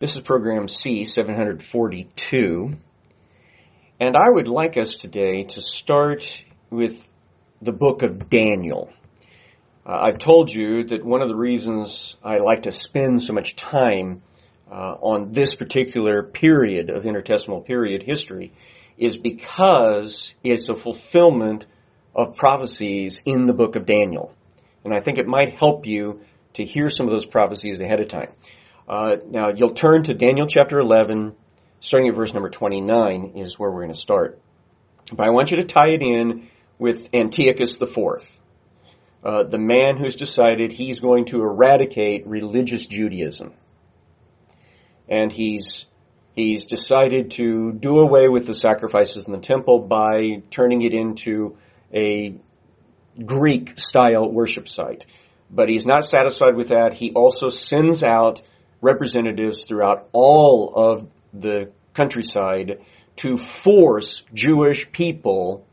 This is program C742. And I would like us today to start with the book of Daniel. Uh, I've told you that one of the reasons I like to spend so much time uh, on this particular period of intertestamental period history is because it's a fulfillment of prophecies in the book of Daniel. And I think it might help you to hear some of those prophecies ahead of time. Uh, now you'll turn to Daniel chapter 11, starting at verse number 29 is where we're going to start. But I want you to tie it in with Antiochus IV, uh, the man who's decided he's going to eradicate religious Judaism. And he's he's decided to do away with the sacrifices in the temple by turning it into a Greek style worship site. But he's not satisfied with that. He also sends out representatives throughout all of the countryside to force Jewish people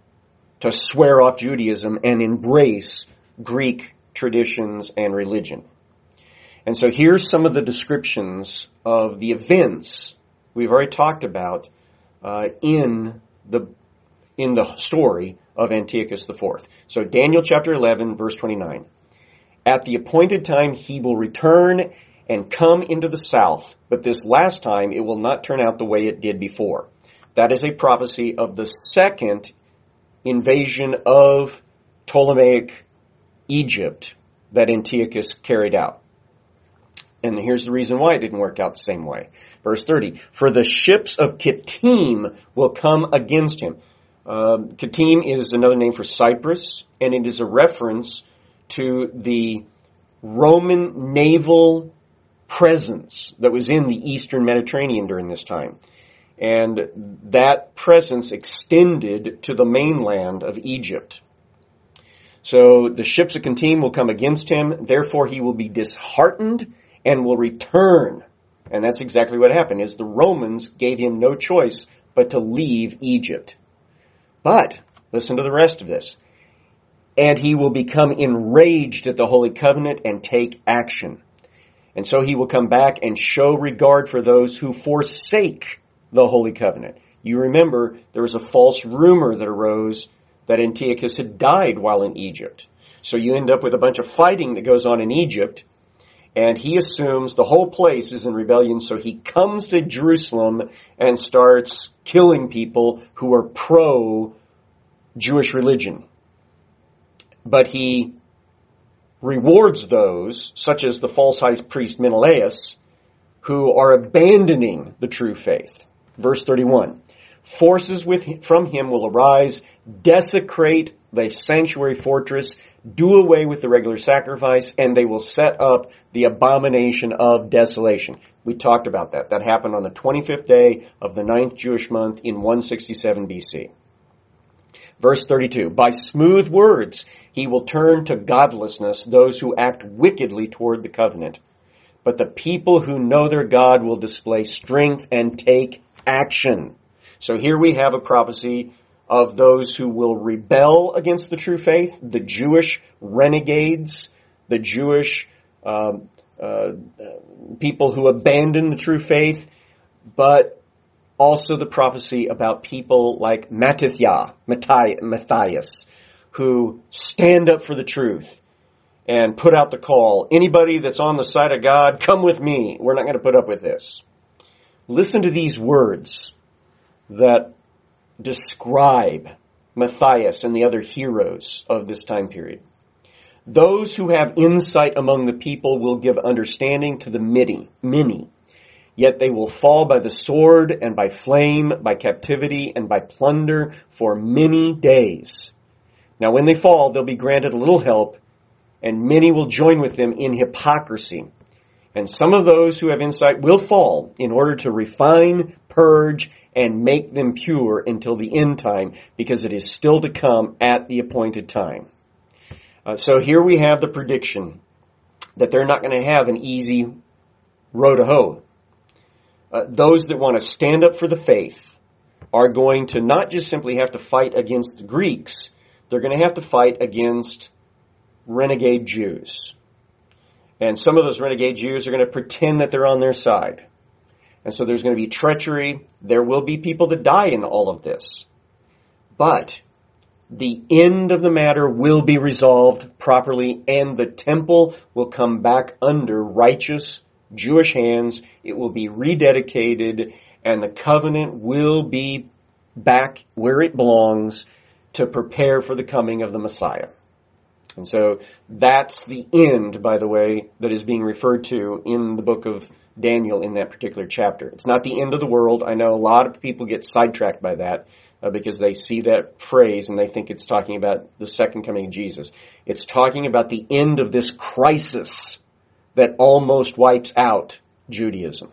to swear off Judaism and embrace Greek traditions and religion. And so here's some of the descriptions of the events we've already talked about uh, in the in the story of Antiochus IV. So Daniel chapter 11 verse 29. At the appointed time he will return and come into the south, but this last time it will not turn out the way it did before. That is a prophecy of the second invasion of Ptolemaic Egypt that Antiochus carried out. And here's the reason why it didn't work out the same way. Verse 30, for the ships of Kittim will come against him. Um, Kittim is another name for Cyprus, and it is a reference to the Roman naval presence that was in the eastern Mediterranean during this time. And that presence extended to the mainland of Egypt. So the ships of Kittim will come against him, therefore he will be disheartened and will return. And that's exactly what happened, is the Romans gave him no choice but to leave Egypt. But, listen to the rest of this. And he will become enraged at the Holy Covenant and take action. And so he will come back and show regard for those who forsake the Holy Covenant. You remember there was a false rumor that arose that Antiochus had died while in Egypt. So you end up with a bunch of fighting that goes on in Egypt, and he assumes the whole place is in rebellion, so he comes to Jerusalem and starts killing people who are pro Jewish religion. But he rewards those, such as the false high priest Menelaus, who are abandoning the true faith. Verse 31. Forces with, from him will arise, desecrate the sanctuary fortress, do away with the regular sacrifice, and they will set up the abomination of desolation. We talked about that. That happened on the 25th day of the ninth Jewish month in 167 BC. Verse 32, by smooth words he will turn to godlessness those who act wickedly toward the covenant. But the people who know their God will display strength and take action. So here we have a prophecy of those who will rebel against the true faith, the Jewish renegades, the Jewish uh, uh, people who abandon the true faith, but also the prophecy about people like Matithia, Matthias, who stand up for the truth and put out the call. Anybody that's on the side of God, come with me. We're not going to put up with this. Listen to these words that describe Matthias and the other heroes of this time period. Those who have insight among the people will give understanding to the many, many. Yet they will fall by the sword and by flame, by captivity and by plunder for many days. Now when they fall, they'll be granted a little help and many will join with them in hypocrisy. And some of those who have insight will fall in order to refine, purge, and make them pure until the end time because it is still to come at the appointed time. Uh, so here we have the prediction that they're not going to have an easy road to hoe uh, those that want to stand up for the faith are going to not just simply have to fight against the Greeks, they're going to have to fight against renegade Jews. And some of those renegade Jews are going to pretend that they're on their side. And so there's going to be treachery. There will be people that die in all of this. But the end of the matter will be resolved properly and the temple will come back under righteous Jewish hands. It will be rededicated and the covenant will be back where it belongs to prepare for the coming of the Messiah. And so that's the end, by the way, that is being referred to in the book of Daniel in that particular chapter. It's not the end of the world. I know a lot of people get sidetracked by that uh, because they see that phrase and they think it's talking about the second coming of Jesus. It's talking about the end of this crisis that almost wipes out Judaism.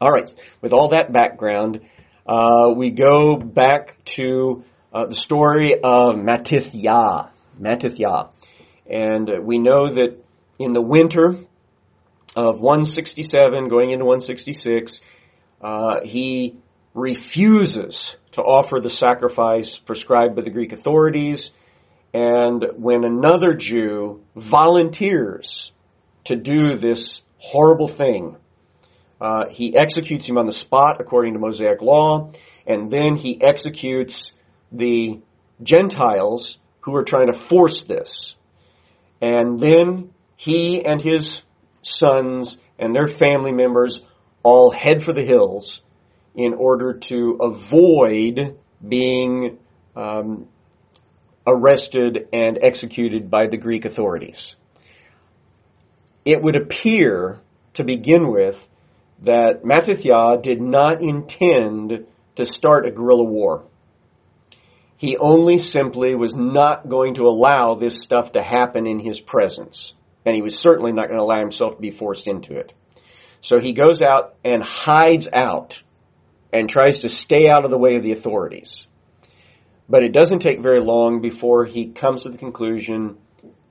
All right, with all that background, uh, we go back to uh, the story of Matithya. Matithya. And uh, we know that in the winter of 167 going into 166, uh, he refuses to offer the sacrifice prescribed by the Greek authorities. And when another Jew volunteers to do this horrible thing, uh, he executes him on the spot according to Mosaic law, and then he executes the Gentiles who are trying to force this. And then he and his sons and their family members all head for the hills in order to avoid being um, arrested and executed by the Greek authorities. It would appear, to begin with, that Matithya did not intend to start a guerrilla war. He only simply was not going to allow this stuff to happen in his presence. And he was certainly not going to allow himself to be forced into it. So he goes out and hides out and tries to stay out of the way of the authorities. But it doesn't take very long before he comes to the conclusion,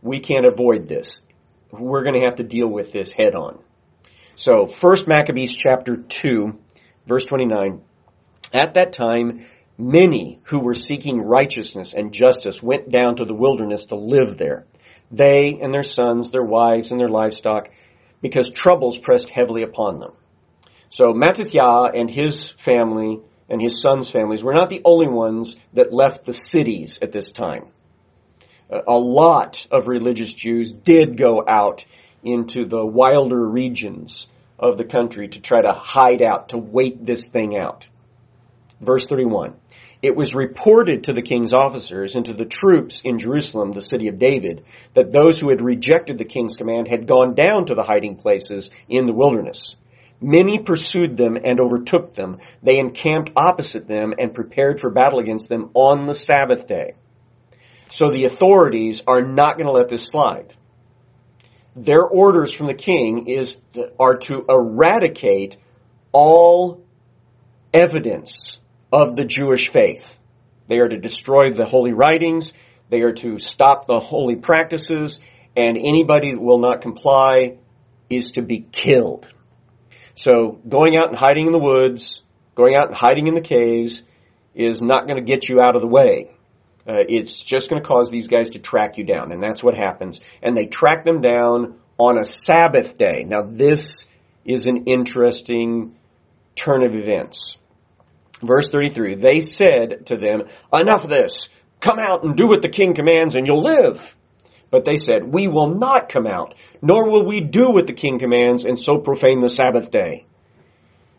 we can't avoid this. We're going to have to deal with this head on. So, first Maccabees chapter 2, verse 29. At that time, Many who were seeking righteousness and justice went down to the wilderness to live there. They and their sons, their wives, and their livestock, because troubles pressed heavily upon them. So Matithya and his family and his sons' families were not the only ones that left the cities at this time. A lot of religious Jews did go out into the wilder regions of the country to try to hide out, to wait this thing out. Verse 31. It was reported to the king's officers and to the troops in Jerusalem, the city of David, that those who had rejected the king's command had gone down to the hiding places in the wilderness. Many pursued them and overtook them. They encamped opposite them and prepared for battle against them on the Sabbath day. So the authorities are not going to let this slide. Their orders from the king is are to eradicate all evidence of the Jewish faith. They are to destroy the holy writings. They are to stop the holy practices and anybody that will not comply is to be killed. So going out and hiding in the woods, going out and hiding in the caves is not going to get you out of the way. Uh, it's just going to cause these guys to track you down, and that's what happens. And they track them down on a Sabbath day. Now this is an interesting turn of events. Verse 33, they said to them, enough of this. Come out and do what the king commands and you'll live. But they said, we will not come out, nor will we do what the king commands and so profane the Sabbath day.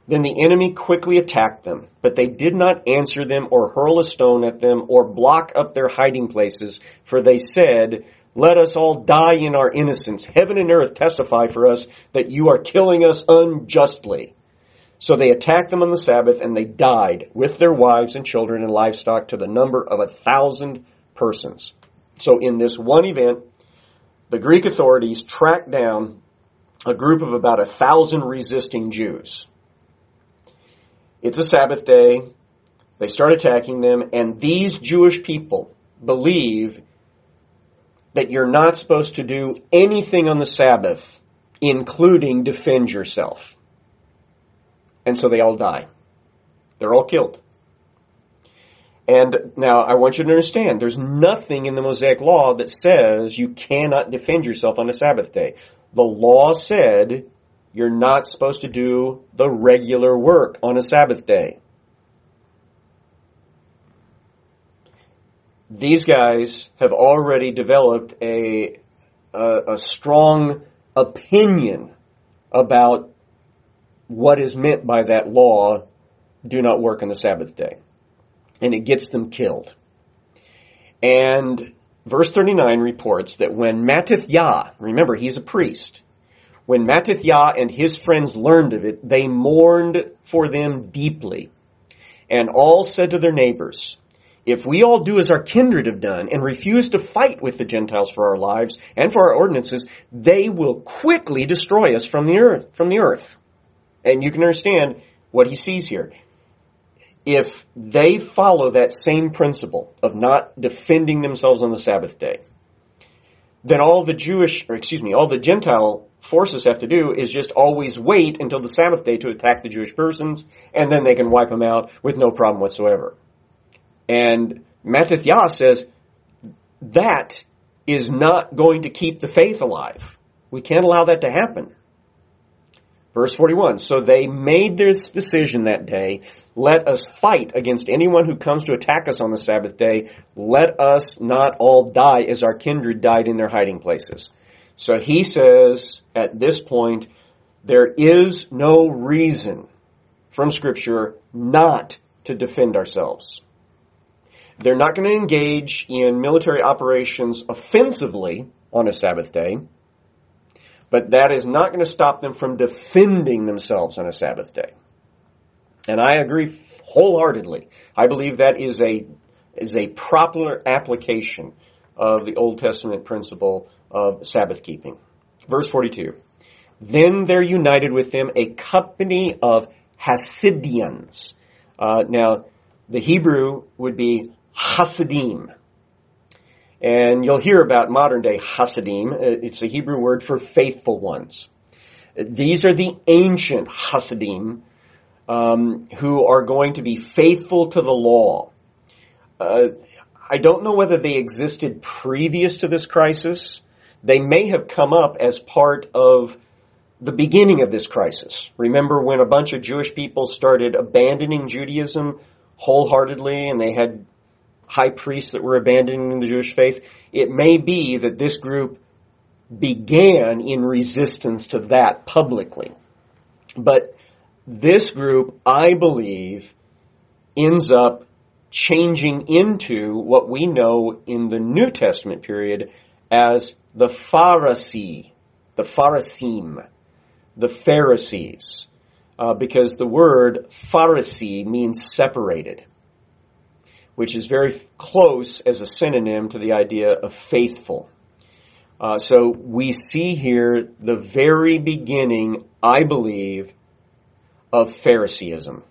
Then the enemy quickly attacked them, but they did not answer them or hurl a stone at them or block up their hiding places, for they said, let us all die in our innocence. Heaven and earth testify for us that you are killing us unjustly. So they attacked them on the Sabbath and they died with their wives and children and livestock to the number of a thousand persons. So in this one event, the Greek authorities tracked down a group of about a thousand resisting Jews. It's a Sabbath day. They start attacking them and these Jewish people believe that you're not supposed to do anything on the Sabbath, including defend yourself. And so they all die. They're all killed. And now I want you to understand, there's nothing in the Mosaic law that says you cannot defend yourself on a Sabbath day. The law said You're not supposed to do the regular work on a Sabbath day. These guys have already developed a, a, a strong opinion about what is meant by that law, do not work on the Sabbath day. And it gets them killed. And verse 39 reports that when Matithya, remember he's a priest, when Matithya and his friends learned of it, they mourned for them deeply. And all said to their neighbors, if we all do as our kindred have done and refuse to fight with the Gentiles for our lives and for our ordinances, they will quickly destroy us from the earth, from the earth. And you can understand what he sees here. If they follow that same principle of not defending themselves on the Sabbath day, then all the Jewish, or excuse me, all the Gentile forces have to do is just always wait until the Sabbath day to attack the Jewish persons, and then they can wipe them out with no problem whatsoever. And Matithya says that is not going to keep the faith alive. We can't allow that to happen. Verse 41, so they made this decision that day, let us fight against anyone who comes to attack us on the Sabbath day. Let us not all die as our kindred died in their hiding places. So he says at this point, there is no reason from scripture not to defend ourselves. They're not going to engage in military operations offensively on a Sabbath day, but that is not going to stop them from defending themselves on a Sabbath day. And I agree wholeheartedly. I believe that is a is a proper application of the Old Testament principle of Sabbath keeping. Verse 42. Then there united with them a company of Hasideans. Uh, now, the Hebrew would be Hasidim. And you'll hear about modern day Hasidim. It's a Hebrew word for faithful ones. These are the ancient Hasidim um, who are going to be faithful to the law. Uh, I don't know whether they existed previous to this crisis. They may have come up as part of the beginning of this crisis. Remember when a bunch of Jewish people started abandoning Judaism wholeheartedly and they had high priests that were abandoning the Jewish faith. It may be that this group began in resistance to that publicly. But this group, I believe, ends up changing into what we know in the New Testament period as the Pharisee, the Pharisim, the Pharisees, uh, because the word Pharisee means separated which is very close as a synonym to the idea of faithful. Uh, so we see here the very beginning, I believe, of Phariseeism.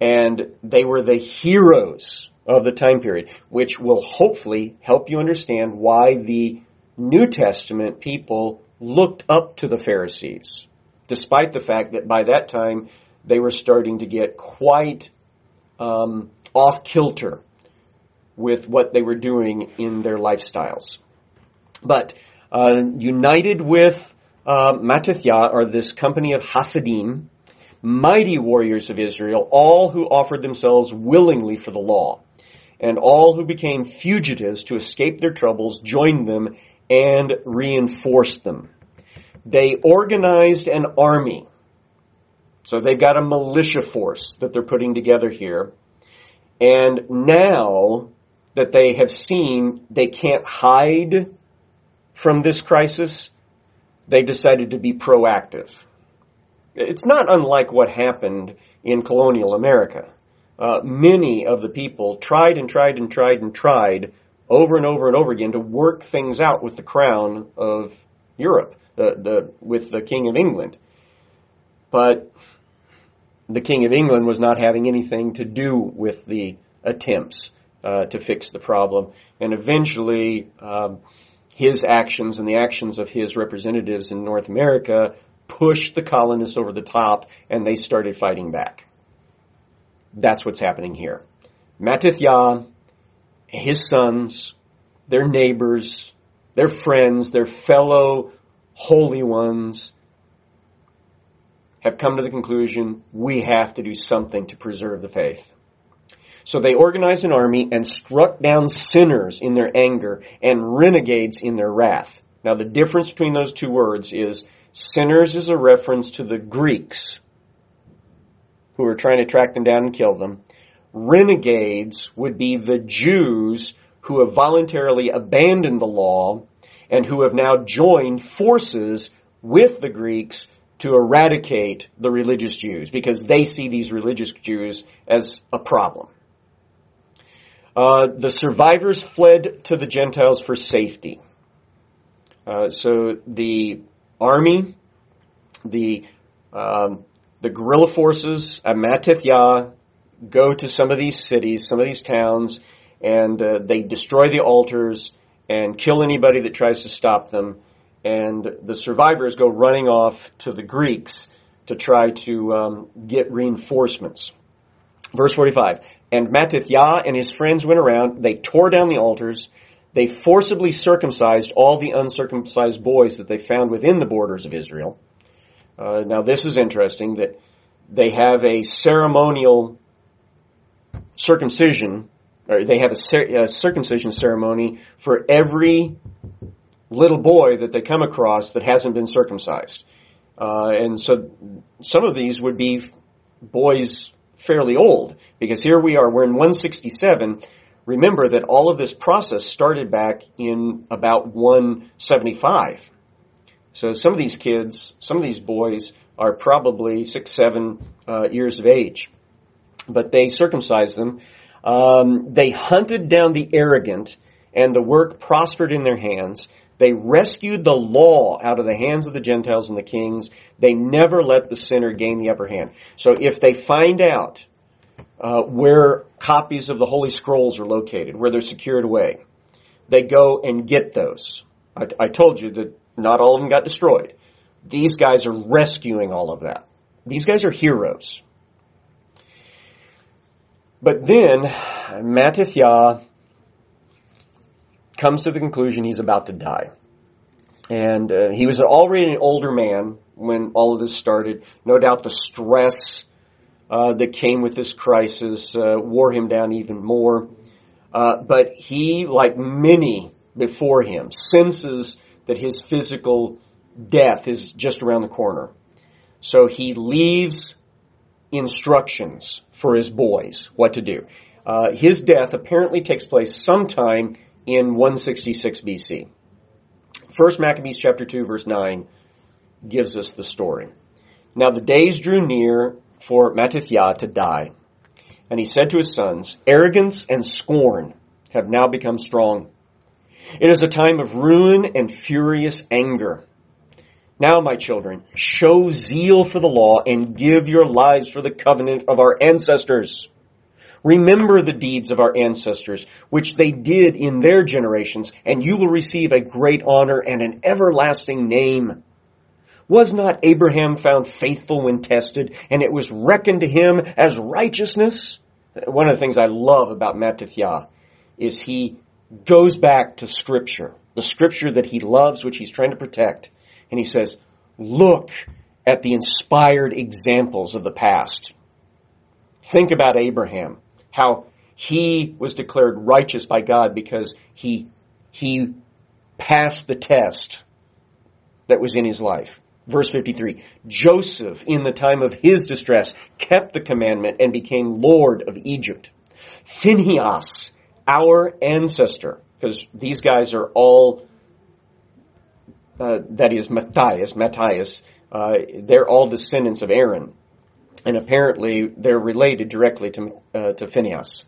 And they were the heroes of the time period, which will hopefully help you understand why the New Testament people looked up to the Pharisees, despite the fact that by that time they were starting to get quite um, off kilter with what they were doing in their lifestyles. But uh, united with uh, Matithya are this company of Hasidim, mighty warriors of Israel, all who offered themselves willingly for the law, and all who became fugitives to escape their troubles joined them and reinforced them. They organized an army. So they've got a militia force that they're putting together here and now that they have seen they can't hide from this crisis, they decided to be proactive. It's not unlike what happened in colonial America. Uh, many of the people tried and tried and tried and tried over and over and over again to work things out with the crown of Europe, the, the, with the King of England. But the King of England was not having anything to do with the attempts uh, to fix the problem. And eventually, um, his actions and the actions of his representatives in North America pushed the colonists over the top and they started fighting back. That's what's happening here. Matithya, his sons, their neighbors, their friends, their fellow holy ones, have come to the conclusion we have to do something to preserve the faith. So they organized an army and struck down sinners in their anger and renegades in their wrath. Now the difference between those two words is sinners is a reference to the Greeks who were trying to track them down and kill them. Renegades would be the Jews who have voluntarily abandoned the law and who have now joined forces with the Greeks to eradicate the religious Jews because they see these religious Jews as a problem. Uh, the survivors fled to the Gentiles for safety. Uh, so the army, the um, the guerrilla forces at Matithya go to some of these cities, some of these towns, and uh, they destroy the altars and kill anybody that tries to stop them. And the survivors go running off to the Greeks to try to um, get reinforcements. Verse 45. And Matithya and his friends went around, they tore down the altars, they forcibly circumcised all the uncircumcised boys that they found within the borders of Israel. Uh, now this is interesting that they have a ceremonial circumcision, or they have a, a circumcision ceremony for every little boy that they come across that hasn't been circumcised. Uh, and so some of these would be boys fairly old because here we are, we're in 167. Remember that all of this process started back in about 175. So some of these kids, some of these boys are probably six, seven uh, years of age, but they circumcised them. Um, they hunted down the arrogant, and the work prospered in their hands. They rescued the law out of the hands of the Gentiles and the kings. They never let the sinner gain the upper hand. So if they find out uh, where copies of the Holy Scrolls are located, where they're secured away, they go and get those. I, I told you that not all of them got destroyed. These guys are rescuing all of that. These guys are heroes. But then Matithya comes to the conclusion he's about to die. And uh, he was already an older man when all of this started. No doubt the stress uh, that came with this crisis uh, wore him down even more. Uh, but he, like many before him, senses that his physical death is just around the corner. So he leaves instructions for his boys what to do. Uh, his death apparently takes place sometime in 166 BC. First Maccabees chapter 2 verse 9 gives us the story. Now the days drew near for Matithya to die. And he said to his sons, arrogance and scorn have now become strong. It is a time of ruin and furious anger. Now, my children, show zeal for the law and give your lives for the covenant of our ancestors. Remember the deeds of our ancestors, which they did in their generations, and you will receive a great honor and an everlasting name. Was not Abraham found faithful when tested, and it was reckoned to him as righteousness? One of the things I love about Matithya is he goes back to scripture, the scripture that he loves, which he's trying to protect, and he says, look at the inspired examples of the past. Think about Abraham how he was declared righteous by God because he, he passed the test that was in his life. Verse 53, Joseph, in the time of his distress, kept the commandment and became Lord of Egypt. Phinehas, our ancestor, because these guys are all, uh, that is Matthias, Matthias, uh, they're all descendants of Aaron and apparently they're related directly to, uh, to Phinehas.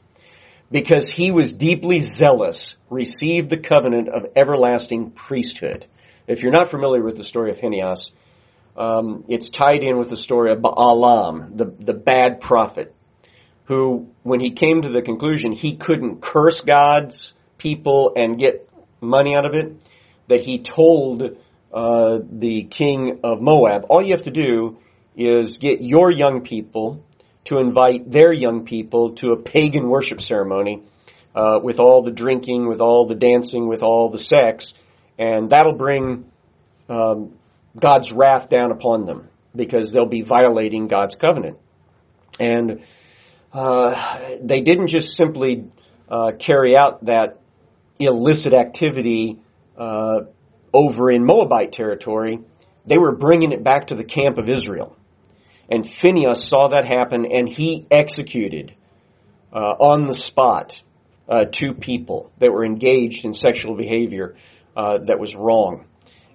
Because he was deeply zealous, received the covenant of everlasting priesthood. If you're not familiar with the story of Phinehas, um, it's tied in with the story of Balaam, the, the bad prophet, who, when he came to the conclusion he couldn't curse God's people and get money out of it, that he told uh, the king of Moab, all you have to do is get your young people to invite their young people to a pagan worship ceremony uh, with all the drinking, with all the dancing, with all the sex, and that'll bring um, God's wrath down upon them. because they'll be violating God's covenant. And uh, they didn't just simply uh, carry out that illicit activity uh, over in Moabite territory. They were bringing it back to the camp of Israel. And Phinehas saw that happen and he executed uh, on the spot uh, two people that were engaged in sexual behavior uh, that was wrong.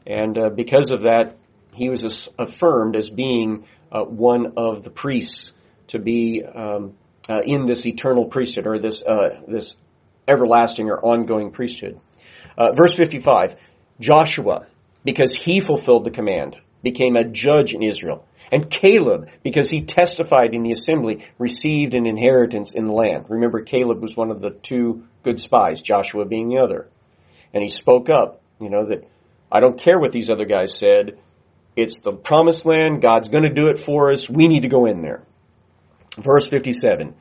And uh, because of that, he was affirmed as being uh, one of the priests to be um, uh, in this eternal priesthood or this this everlasting or ongoing priesthood. verse 55, Joshua, because he fulfilled the command, became a judge in Israel. And Caleb, because he testified in the assembly, received an inheritance in the land. Remember, Caleb was one of the two good spies, Joshua being the other. And he spoke up, you know, that I don't care what these other guys said. It's the promised land. God's going to do it for us. We need to go in there. Verse 57.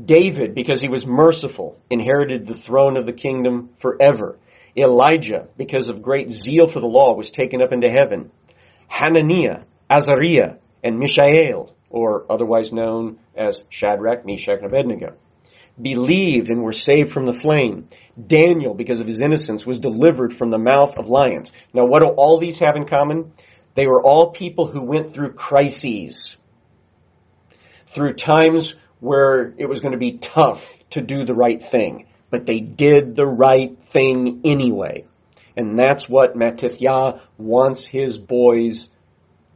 David, because he was merciful, inherited the throne of the kingdom forever. Elijah, because of great zeal for the law, was taken up into heaven. Hananiah, Azariah, and Mishael, or otherwise known as Shadrach, Meshach, and Abednego, believed and were saved from the flame. Daniel, because of his innocence, was delivered from the mouth of lions. Now, what do all these have in common? They were all people who went through crises, through times where it was going to be tough to do the right thing, but they did the right thing anyway. And that's what Matithyahu wants his boys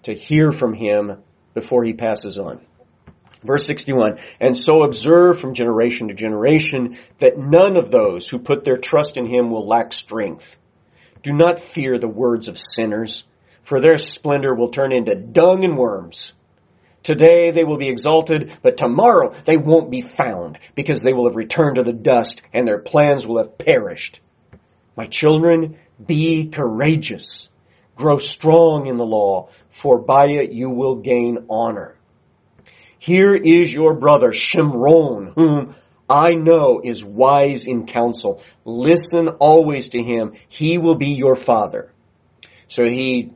to hear from him before he passes on. Verse 61, and so observe from generation to generation that none of those who put their trust in him will lack strength. Do not fear the words of sinners, for their splendor will turn into dung and worms. Today they will be exalted, but tomorrow they won't be found, because they will have returned to the dust, and their plans will have perished. My children, be courageous. Grow strong in the law, for by it you will gain honor. Here is your brother Shimon, whom I know is wise in counsel. Listen always to him. He will be your father. So he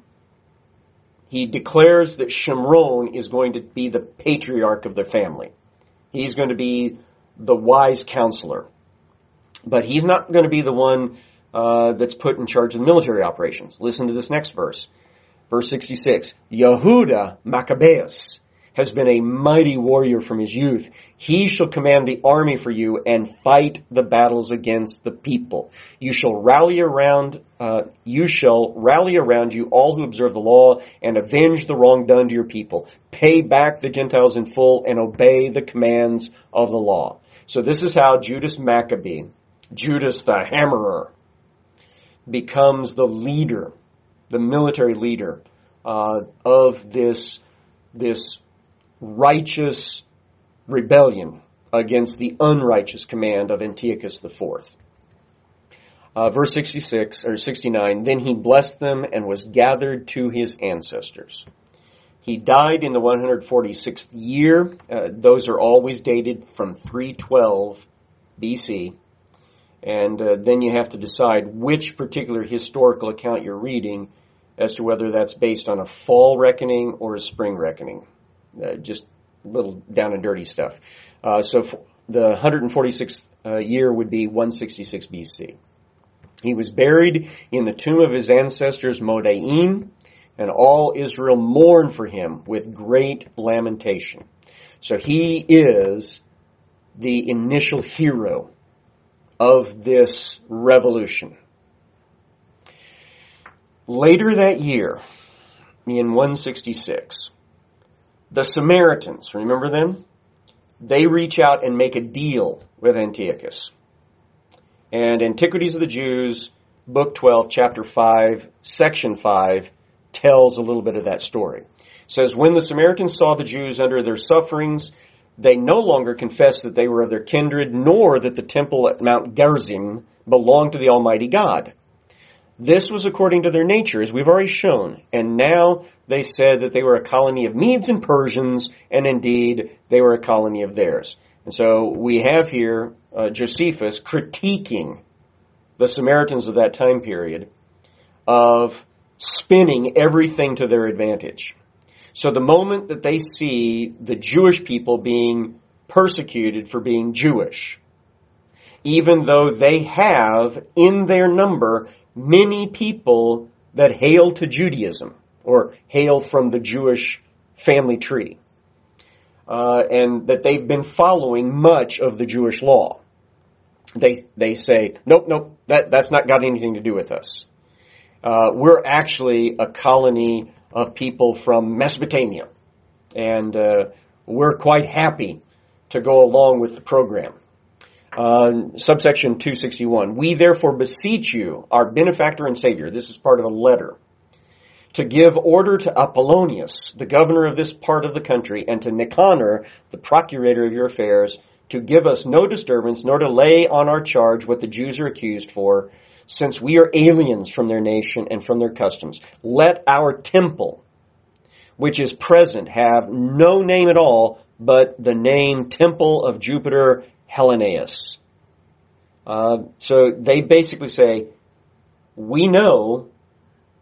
he declares that Shimon is going to be the patriarch of the family. He's going to be the wise counselor. But he's not going to be the one uh, that's put in charge of the military operations. Listen to this next verse. Verse 66. Yehuda Maccabeus has been a mighty warrior from his youth. He shall command the army for you and fight the battles against the people. You shall rally around, uh, you shall rally around you all who observe the law and avenge the wrong done to your people. Pay back the Gentiles in full and obey the commands of the law. So this is how Judas Maccabee, Judas the hammerer, becomes the leader, the military leader uh, of this this righteous rebellion against the unrighteous command of Antiochus IV. Uh, verse 66 or 69, then he blessed them and was gathered to his ancestors. He died in the 146th year. Uh, those are always dated from 312 BC and uh, then you have to decide which particular historical account you're reading as to whether that's based on a fall reckoning or a spring reckoning. Uh, just little down and dirty stuff. Uh, so the 146th uh, year would be 166 BC. He was buried in the tomb of his ancestors Modaim, and all Israel mourned for him with great lamentation. So he is the initial hero of this revolution. Later that year, in 166, the Samaritans, remember them? They reach out and make a deal with Antiochus. And Antiquities of the Jews, Book 12, Chapter 5, Section 5, tells a little bit of that story. It says, When the Samaritans saw the Jews under their sufferings, they no longer confessed that they were of their kindred, nor that the temple at Mount Gerizim belonged to the Almighty God. This was according to their nature, as we've already shown, and now they said that they were a colony of Medes and Persians, and indeed they were a colony of theirs. And so we have here uh, Josephus critiquing the Samaritans of that time period of spinning everything to their advantage. So the moment that they see the Jewish people being persecuted for being Jewish, even though they have in their number many people that hail to Judaism or hail from the Jewish family tree, uh, and that they've been following much of the Jewish law. They they say, nope, nope, that that's not got anything to do with us. Uh, we're actually a colony of people from Mesopotamia, and uh, we're quite happy to go along with the program. Uh, subsection 261. We therefore beseech you, our benefactor and savior, this is part of a letter, to give order to Apollonius, the governor of this part of the country, and to Nicanor, the procurator of your affairs, to give us no disturbance, nor to lay on our charge what the Jews are accused for, since we are aliens from their nation and from their customs. Let our temple, which is present, have no name at all, but the name Temple of Jupiter Hellenius. Uh, so they basically say, we know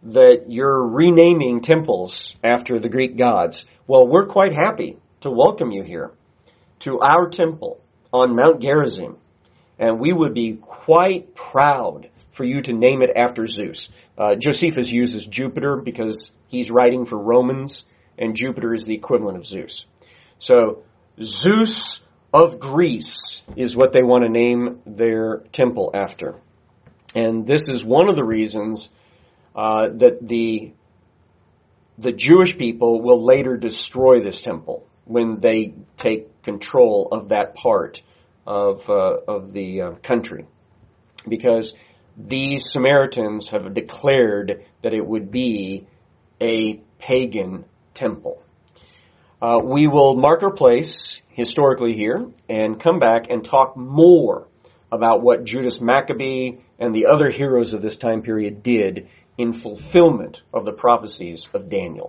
that you're renaming temples after the Greek gods. Well, we're quite happy to welcome you here to our temple on Mount Gerizim. And we would be quite proud for you to name it after Zeus. Uh, Josephus uses Jupiter because he's writing for Romans, and Jupiter is the equivalent of Zeus. So, Zeus of Greece is what they want to name their temple after. And this is one of the reasons uh, that the the Jewish people will later destroy this temple when they take control of that part of uh, of the uh, country, because these Samaritans have declared that it would be a pagan temple. Uh, we will mark our place historically here and come back and talk more about what Judas Maccabee and the other heroes of this time period did in fulfillment of the prophecies of Daniel.